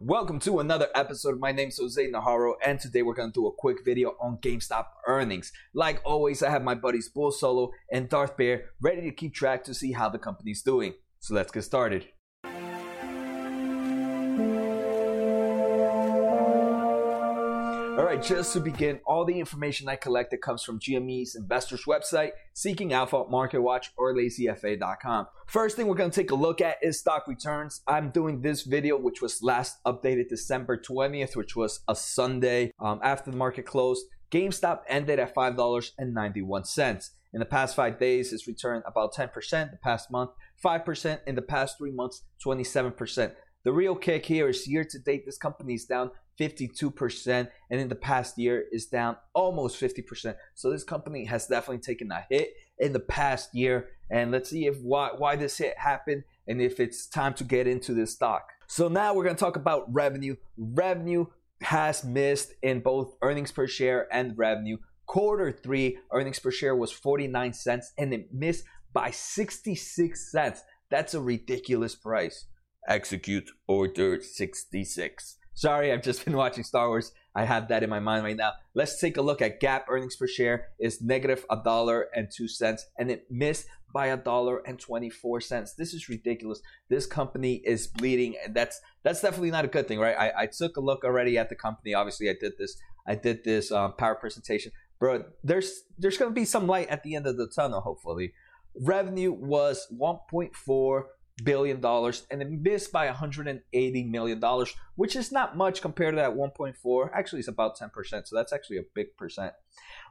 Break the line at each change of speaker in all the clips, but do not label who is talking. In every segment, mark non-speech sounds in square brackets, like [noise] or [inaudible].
Welcome to another episode. My name's Jose Najarro, and today we're going to do a quick video on GameStop earnings. Like always, I have my buddies Bull Solo and Darth Bear ready to keep track to see how the company's doing. So let's get started. Right, just to begin, all the information I collected comes from GME's investors website, Seeking Alpha, MarketWatch, or LazyFA.com. First thing we're going to take a look at is stock returns. I'm doing this video, which was last updated December 20th, which was a Sunday um, after the market closed. GameStop ended at $5.91. In the past five days, it's returned about 10%. The past month, 5%. In the past three months, 27%. The real kick here is year to date, this company is down 52%, and in the past year is down almost 50%. So this company has definitely taken a hit in the past year. And let's see if why why this hit happened and if it's time to get into this stock. So now we're gonna talk about revenue. Revenue has missed in both earnings per share and revenue. Quarter three earnings per share was 49 cents and it missed by 66 cents. That's a ridiculous price. Execute order 66. Sorry, I've just been [laughs] watching Star Wars. I have that in my mind right now. Let's take a look at GAAP earnings per share is negative a dollar and two cents, and it missed by a dollar and twenty four cents. This is ridiculous. This company is bleeding, and that's that's definitely not a good thing, right? I, I took a look already at the company. Obviously, I did this. I did this um, power presentation, bro. There's there's gonna be some light at the end of the tunnel. Hopefully, revenue was one point four billion dollars and it missed by 180 million dollars which is not much compared to that 1.4 actually it's about 10% so that's actually a big percent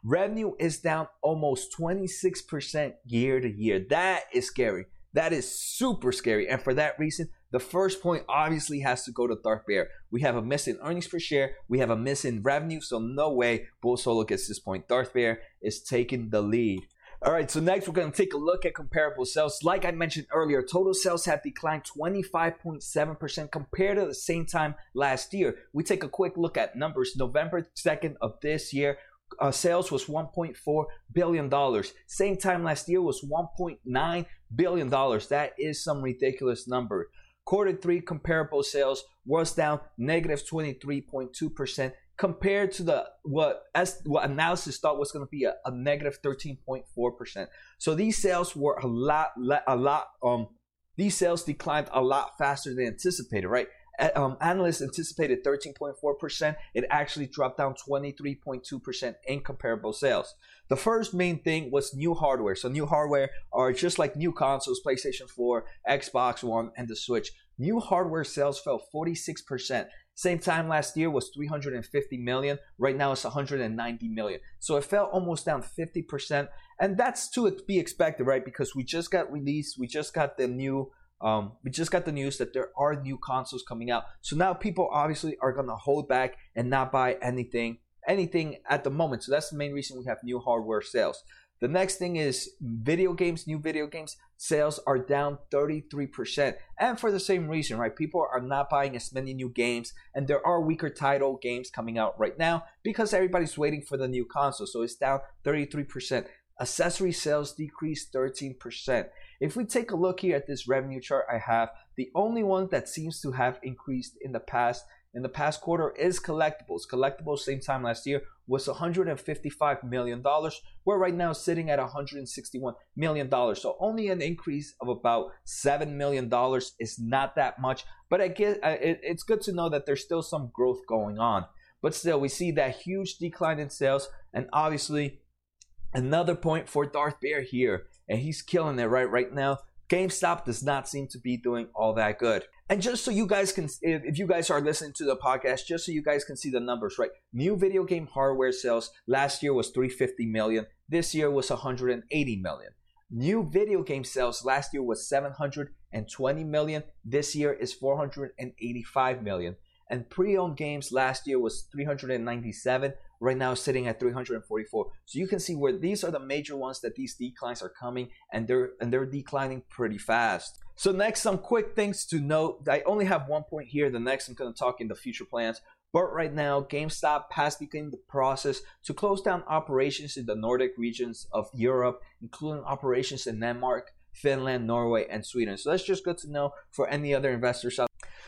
revenue is down almost 26% year to year that is scary that is super scary and for that reason the first point obviously has to go to Darth Bear. We have a miss in earnings per share. We have a miss in revenue. So no way Bull Solo gets this point. Darth Bear is taking the lead. All right, so next we're going to take a look at comparable sales. Like I mentioned earlier, total sales have declined 25.7% compared to the same time last year. We take a quick look at numbers. November 2nd of this year, uh, sales was 1.4 billion dollars. Same time last year was 1.9 billion dollars. That is some ridiculous number. Quarter three comparable sales was down negative 23.2% compared to the what as what analysis thought was going to be a, a negative 13.4%. So these sales were a lot a lot um these sales declined a lot faster than anticipated, right? Um, analysts anticipated 13.4%. It actually dropped down 23.2% in comparable sales. The first main thing was new hardware. So, new hardware are just like new consoles, PlayStation 4, Xbox One, and the Switch. New hardware sales fell 46%. Same time last year was 350 million. Right now it's 190 million. So it fell almost down 50%. And that's to be expected, right? Because we just got released, we just got the new um, we just got the news that there are new consoles coming out. So now people obviously are gonna hold back and not buy anything, anything at the moment. So that's the main reason we have new hardware sales. The next thing is video games, new video games sales are down 33%. And for the same reason, right? People are not buying as many new games, and there are weaker title games coming out right now because everybody's waiting for the new console. So it's down 33%. Accessory sales decreased 13%. If we take a look here at this revenue chart I have, the only one that seems to have increased in the past in the past quarter is collectibles. Collectibles same time last year was 155 million dollars. We're right now sitting at 161 million dollars. So only an increase of about seven million dollars is not that much, but I guess it's good to know that there's still some growth going on. But still, we see that huge decline in sales, and obviously another point for Darth Bear here, and he's killing it right right now. GameStop does not seem to be doing all that good. And just so you guys can, if you guys are listening to the podcast, just so you guys can see the numbers, right? New video game hardware sales last year was 350 million. This year was 180 million. New video game sales last year was 720 million. This year is 485 million. And pre-owned games last year was 397 right now sitting at 344. So you can see where these are the major ones that these declines are coming and they're and they're declining pretty fast. So next some quick things to note. I only have one point here. The next I'm going to talk in the future plans. But right now, GameStop has begun the process to close down operations in the Nordic regions of Europe, including operations in Denmark, Finland, Norway, and Sweden. So that's just good to know for any other investors out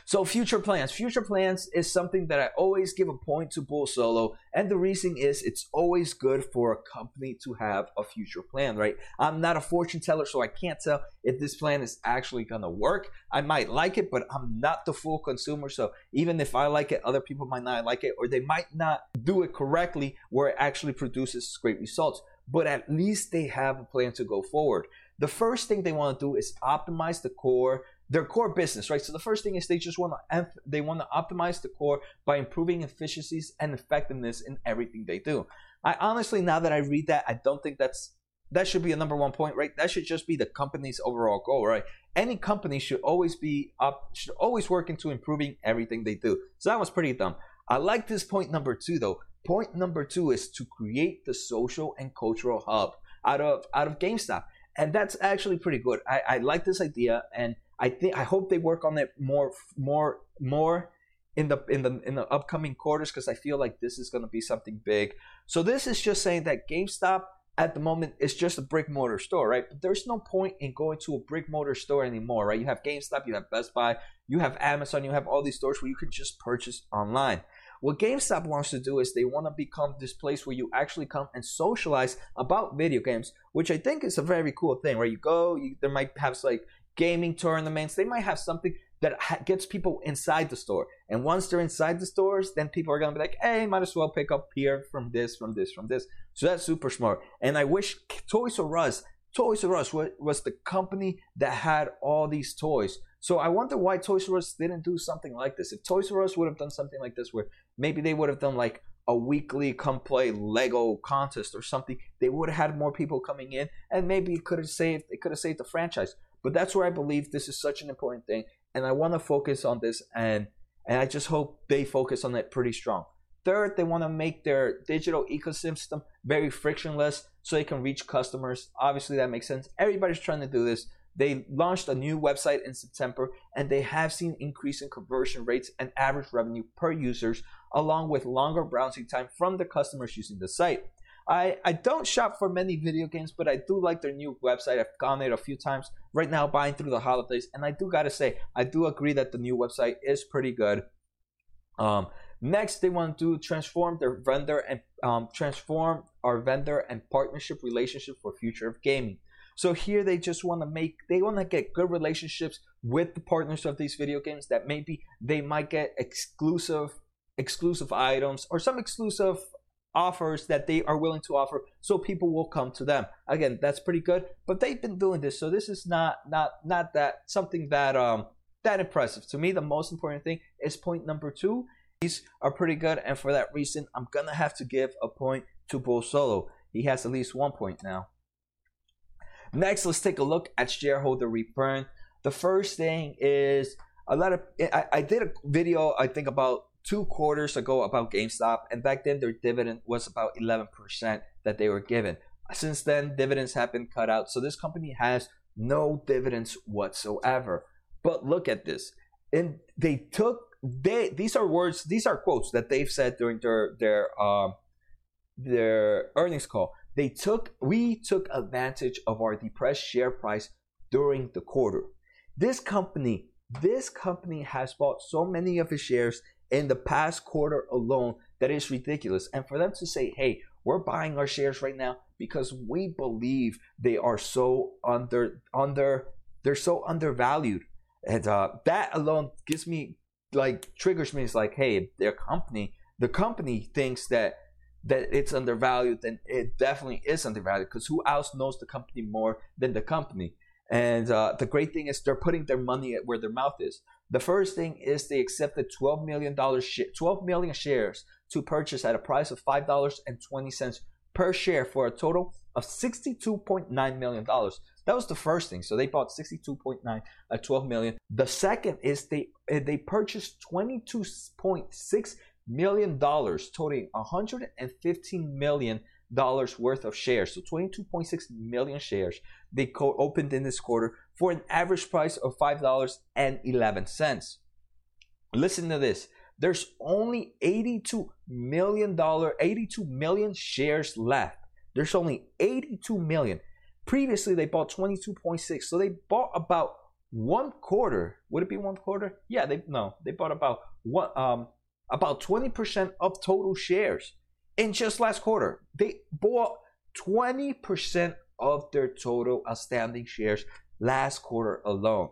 So future plans. Future plans is something that I always give a point to Bull Solo, and the reason is it's always good for a company to have a future plan, right? I'm not a fortune teller, so I can't tell if this plan is actually gonna work. I might like it, but I'm not the full consumer, so even if I like it, other people might not like it, or they might not do it correctly where it actually produces great results. But at least they have a plan to go forward. The first thing they want to do is optimize the core their core business, right? So the first thing is they just want to they want to optimize the core by improving efficiencies and effectiveness in everything they do. I honestly, now that I read that, I don't think that's that should be a number one point, right? That should just be the company's overall goal, right? Any company should always be up, should always work into improving everything they do. So that was pretty dumb. I like this point number two though. Point number two is to create the social and cultural hub out of out of GameStop, and that's actually pretty good. I, I like this idea and I think I hope they work on it more more more in the in the in the upcoming quarters because I feel like this is going to be something big. So this is just saying that GameStop at the moment is just a brick mortar store, right? But there's no point in going to a brick mortar store anymore, right? You have GameStop, you have Best Buy, you have Amazon, you have all these stores where you can just purchase online. What GameStop wants to do is they want to become this place where you actually come and socialize about video games, which I think is a very cool thing, right? You go, you, there might have like gaming tournaments. They might have something that gets people inside the store. And once they're inside the stores, then people are gonna be like, "Hey, might as well pick up here from this, from this, from this." So that's super smart. And I wish Toys R Us, Toys R Us was the company that had all these toys. So I wonder why Toys R Us didn't do something like this. If Toys R Us would have done something like this, where maybe they would have done like a weekly come play Lego contest or something, they would have had more people coming in, and maybe it could have saved it could have saved the franchise. But that's where I believe this is such an important thing, and I want to focus on this, and and I just hope they focus on it pretty strong. Third, they want to make their digital ecosystem very frictionless so they can reach customers. Obviously, that makes sense. Everybody's trying to do this. They launched a new website in September and they have seen increase in conversion rates and average revenue per users along with longer browsing time from the customers using the site. I, I don't shop for many video games, but I do like their new website. I've gone there a few times right now, buying through the holidays, and I do gotta say, I do agree that the new website is pretty good. Um, next, they want to transform their vendor and um, transform our vendor and partnership relationship for future of gaming. So here they just want to make they want to get good relationships with the partners of these video games that maybe they might get exclusive exclusive items or some exclusive offers that they are willing to offer so people will come to them. Again that's pretty good but they've been doing this so this is not not not that something that um that impressive. To me the most important thing is point number two. These are pretty good and for that reason i'm gonna have to give a point to bull solo. He has at least one point now. Next let's take a look at shareholder return. The first thing is a lot of I, I did a video i think about two quarters ago about GameStop, and back then their dividend was about 11% that they were given. Since then, dividends have been cut out, so this company has no dividends whatsoever. But look at this. And they took they these are words, these are quotes that they've said during their their um their earnings call. They took we took advantage of our depressed share price during the quarter. This company, this company has bought so many of its shares in the past quarter alone that is ridiculous. And for them to say, hey, we're buying our shares right now because we believe they are so under under they're so undervalued. And uh, that alone gives me like triggers me. It's like, hey, their company, the company thinks that that it's undervalued, then it definitely is undervalued because who else knows the company more than the company? And uh, the great thing is they're putting their money where their mouth is. The first thing is they accepted $12 million, 12 million shares to purchase at a price of $5.20 per share for a total of $62.9 million. That was the first thing. So they bought 62.9 at uh, 12 million. The second is they uh, they purchased 22.6 million dollars, totaling 115 million dollars worth of shares. So 22.6 million shares they co- opened in this quarter for an average price of $5.11. Listen to this. There's only 82 million dollar 82 million shares left. There's only 82 million. Previously they bought 22.6. So they bought about one quarter. Would it be one quarter? Yeah, they no, they bought about what um about 20% of total shares in just last quarter. They bought 20% of their total outstanding shares last quarter alone.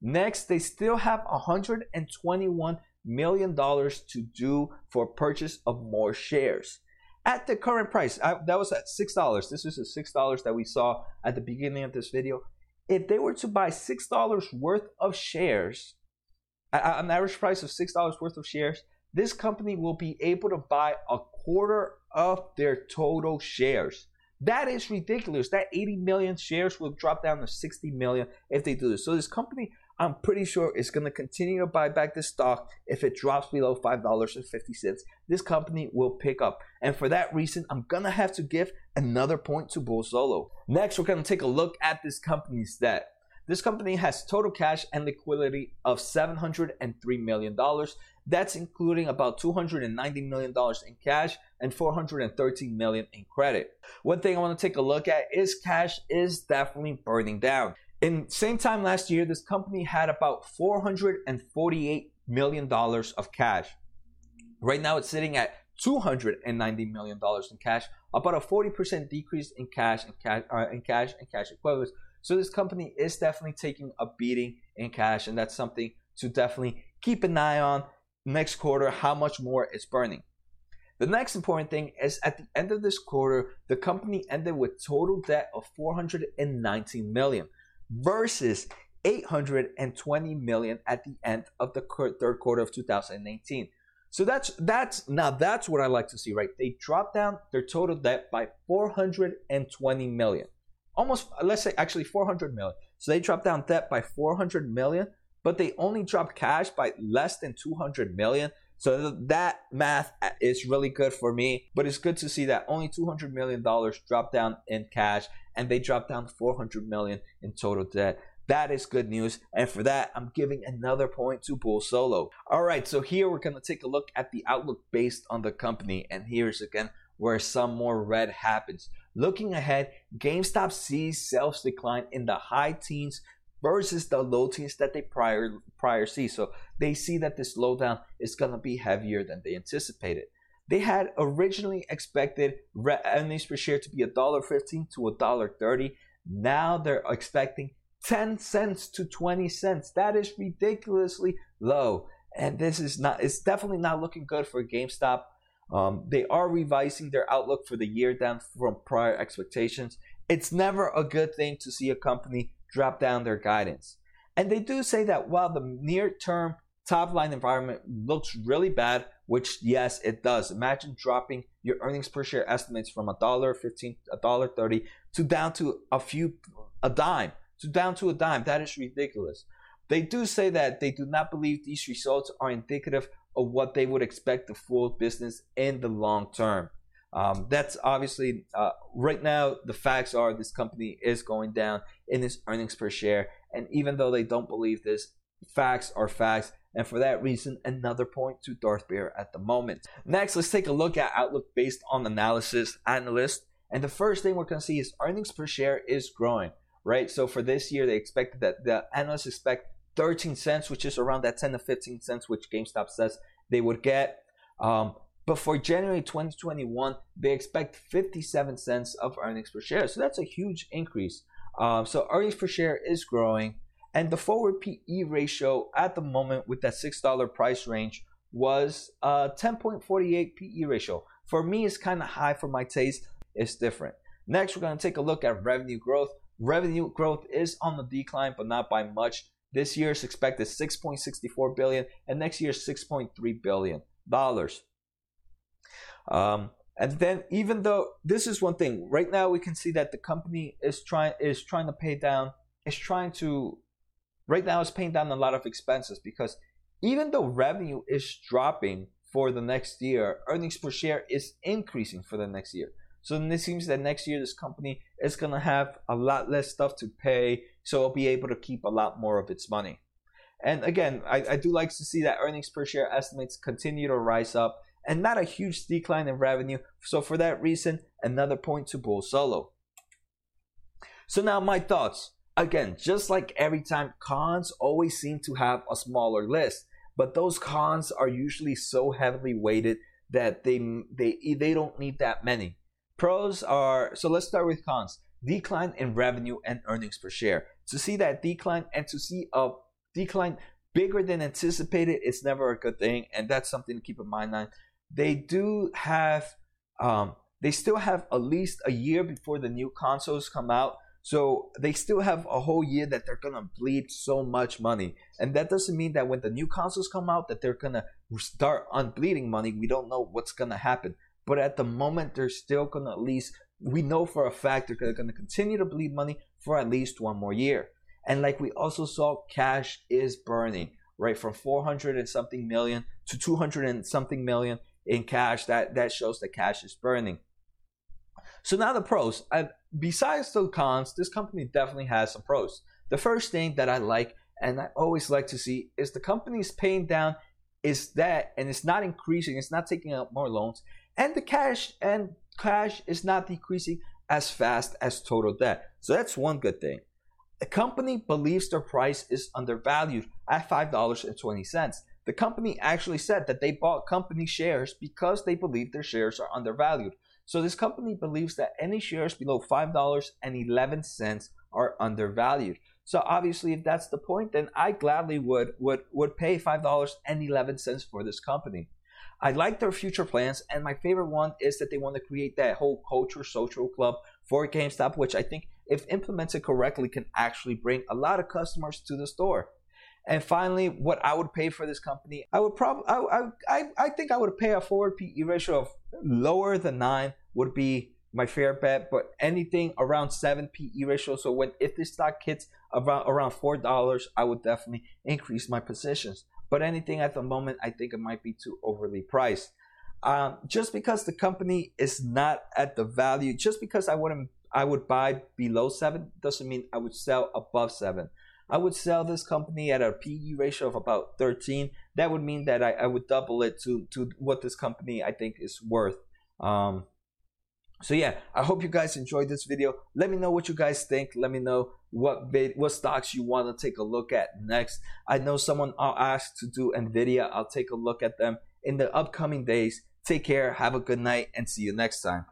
Next, they still have 121 million dollars to do for purchase of more shares at the current price. I, that was at six dollars. This is the six dollars that we saw at the beginning of this video. If they were to buy six dollars worth of shares, at an average price of six dollars worth of shares, this company will be able to buy a quarter of their total shares. That is ridiculous. That 80 million shares will drop down to 60 million if they do this. So this company, I'm pretty sure, is going to continue to buy back this stock if it drops below $5.50. This company will pick up. And for that reason, I'm going to have to give another point to Bull Solo. Next, we're going to take a look at this company's debt. This company has total cash and liquidity of $703 million. That's including about $290 million in cash and 413 million in credit. One thing I want to take a look at is cash is definitely burning down. In same time last year, this company had about $448 million of cash. Right now, it's sitting at $290 million in cash, about a 40% decrease in cash and cash, uh, in cash and cash equivalents. So this company is definitely taking a beating in cash, and that's something to definitely keep an eye on next quarter how much more it's burning. The next important thing is at the end of this quarter, the company ended with total debt of 419 million versus 820 million at the end of the third quarter of 2018. So that's that's now that's what I like to see, right? They dropped down their total debt by 420 million almost uh, let's say actually 400 million. So they dropped down debt by 400 million, but they only dropped cash by less than 200 million. So that math uh, is really good for me, but it's good to see that only 200 million dollars dropped down in cash and they dropped down 400 million in total debt. That is good news. And for that, I'm giving another point to Bull Solo. All right, so here we're going to take a look at the outlook based on the company. And here's again where some more red happens. Looking ahead, GameStop sees sales decline in the high teens versus the low teens that they prior prior see. So they see that this slowdown is going to be heavier than they anticipated. They had originally expected earnings per share to be $1.15 to $1.30. Now they're expecting 10 cents to 20 cents. That is ridiculously low. And this is not, it's definitely not looking good for GameStop. Um, they are revising their outlook for the year down from prior expectations. It's never a good thing to see a company drop down their guidance. And they do say that while the near term top line environment looks really bad, which yes, it does. Imagine dropping your earnings per share estimates from $1.15, $1.30 to down to a few, a dime, to down to a dime. That is ridiculous. They do say that they do not believe these results are indicative of what they would expect the full business in the long term. Um, that's obviously uh, right now the facts are this company is going down in its earnings per share, and even though they don't believe this, facts are facts. And for that reason, another point to Darth Bear at the moment. Next, let's take a look at outlook based on analysis analyst. And the first thing we're going to see is earnings per share is growing, right? So for this year, they expected that the analysts expect 13 cents, which is around that 10 to 15 cents, which GameStop says they would get. Um, but for January 2021, they expect 57 cents of earnings per share. So that's a huge increase. Um, so earnings per share is growing. And the forward PE ratio at the moment with that $6 price range was a 10.48 PE ratio. For me, it's kind of high for my taste. It's different. Next, we're going to take a look at revenue growth. Revenue growth is on the decline, but not by much. This year is expected 6.64 billion, and next year 6.3 billion dollars. Um, and then, even though this is one thing, right now we can see that the company is trying is trying to pay down, is trying to, right now is paying down a lot of expenses because even though revenue is dropping for the next year, earnings per share is increasing for the next year. So then it seems that next year this company is going to have a lot less stuff to pay, so it'll be able to keep a lot more of its money. And again, I, I do like to see that earnings per share estimates continue to rise up and not a huge decline in revenue. So for that reason, another point to Bull Solo. So now my thoughts. again, just like every time, cons always seem to have a smaller list, but those cons are usually so heavily weighted that they they they don't need that many. Pros are so let's start with cons. Decline in revenue and earnings per share. To see that decline and to see a decline bigger than anticipated, it's never a good thing, and that's something to keep in mind. On they do have, um, they still have at least a year before the new consoles come out. So they still have a whole year that they're gonna bleed so much money, and that doesn't mean that when the new consoles come out that they're gonna start unbleeding money. We don't know what's gonna happen, but at the moment they're still gonna at least we know for a fact they're gonna continue to bleed money for at least one more year. And like we also saw, cash is burning right from 400 and something million to 200 and something million in cash. That that shows that cash is burning. So now the pros. I, besides the cons, this company definitely has some pros. The first thing that I like and I always like to see is the company's paying down is that and it's not increasing, it's not taking out more loans, and the cash and cash is not decreasing as fast as total debt. So that's one good thing. The company believes their price is undervalued at $5.20. The company actually said that they bought company shares because they believe their shares are undervalued. So this company believes that any shares below $5.11 are undervalued. So obviously, if that's the point, then I gladly would would would pay five dollars and eleven cents for this company. I like their future plans, and my favorite one is that they want to create that whole culture social club for GameStop, which I think, if implemented correctly, can actually bring a lot of customers to the store. And finally, what I would pay for this company, I would probably, I, I, I think I would pay a forward PE ratio of lower than nine would be my fair bet, but anything around seven PE ratio. So when if this stock hits around around four dollars, I would definitely increase my positions. But anything at the moment, I think it might be too overly priced. Um, just because the company is not at the value, just because I wouldn't, I would buy below seven doesn't mean I would sell above seven. I would sell this company at a PE ratio of about 13. That would mean that I, I would double it to, to what this company I think is worth. Um, so yeah, I hope you guys enjoyed this video. Let me know what you guys think. Let me know what what stocks you want to take a look at next. I know someone I'll ask to do Nvidia. I'll take a look at them in the upcoming days. Take care, have a good night, and see you next time.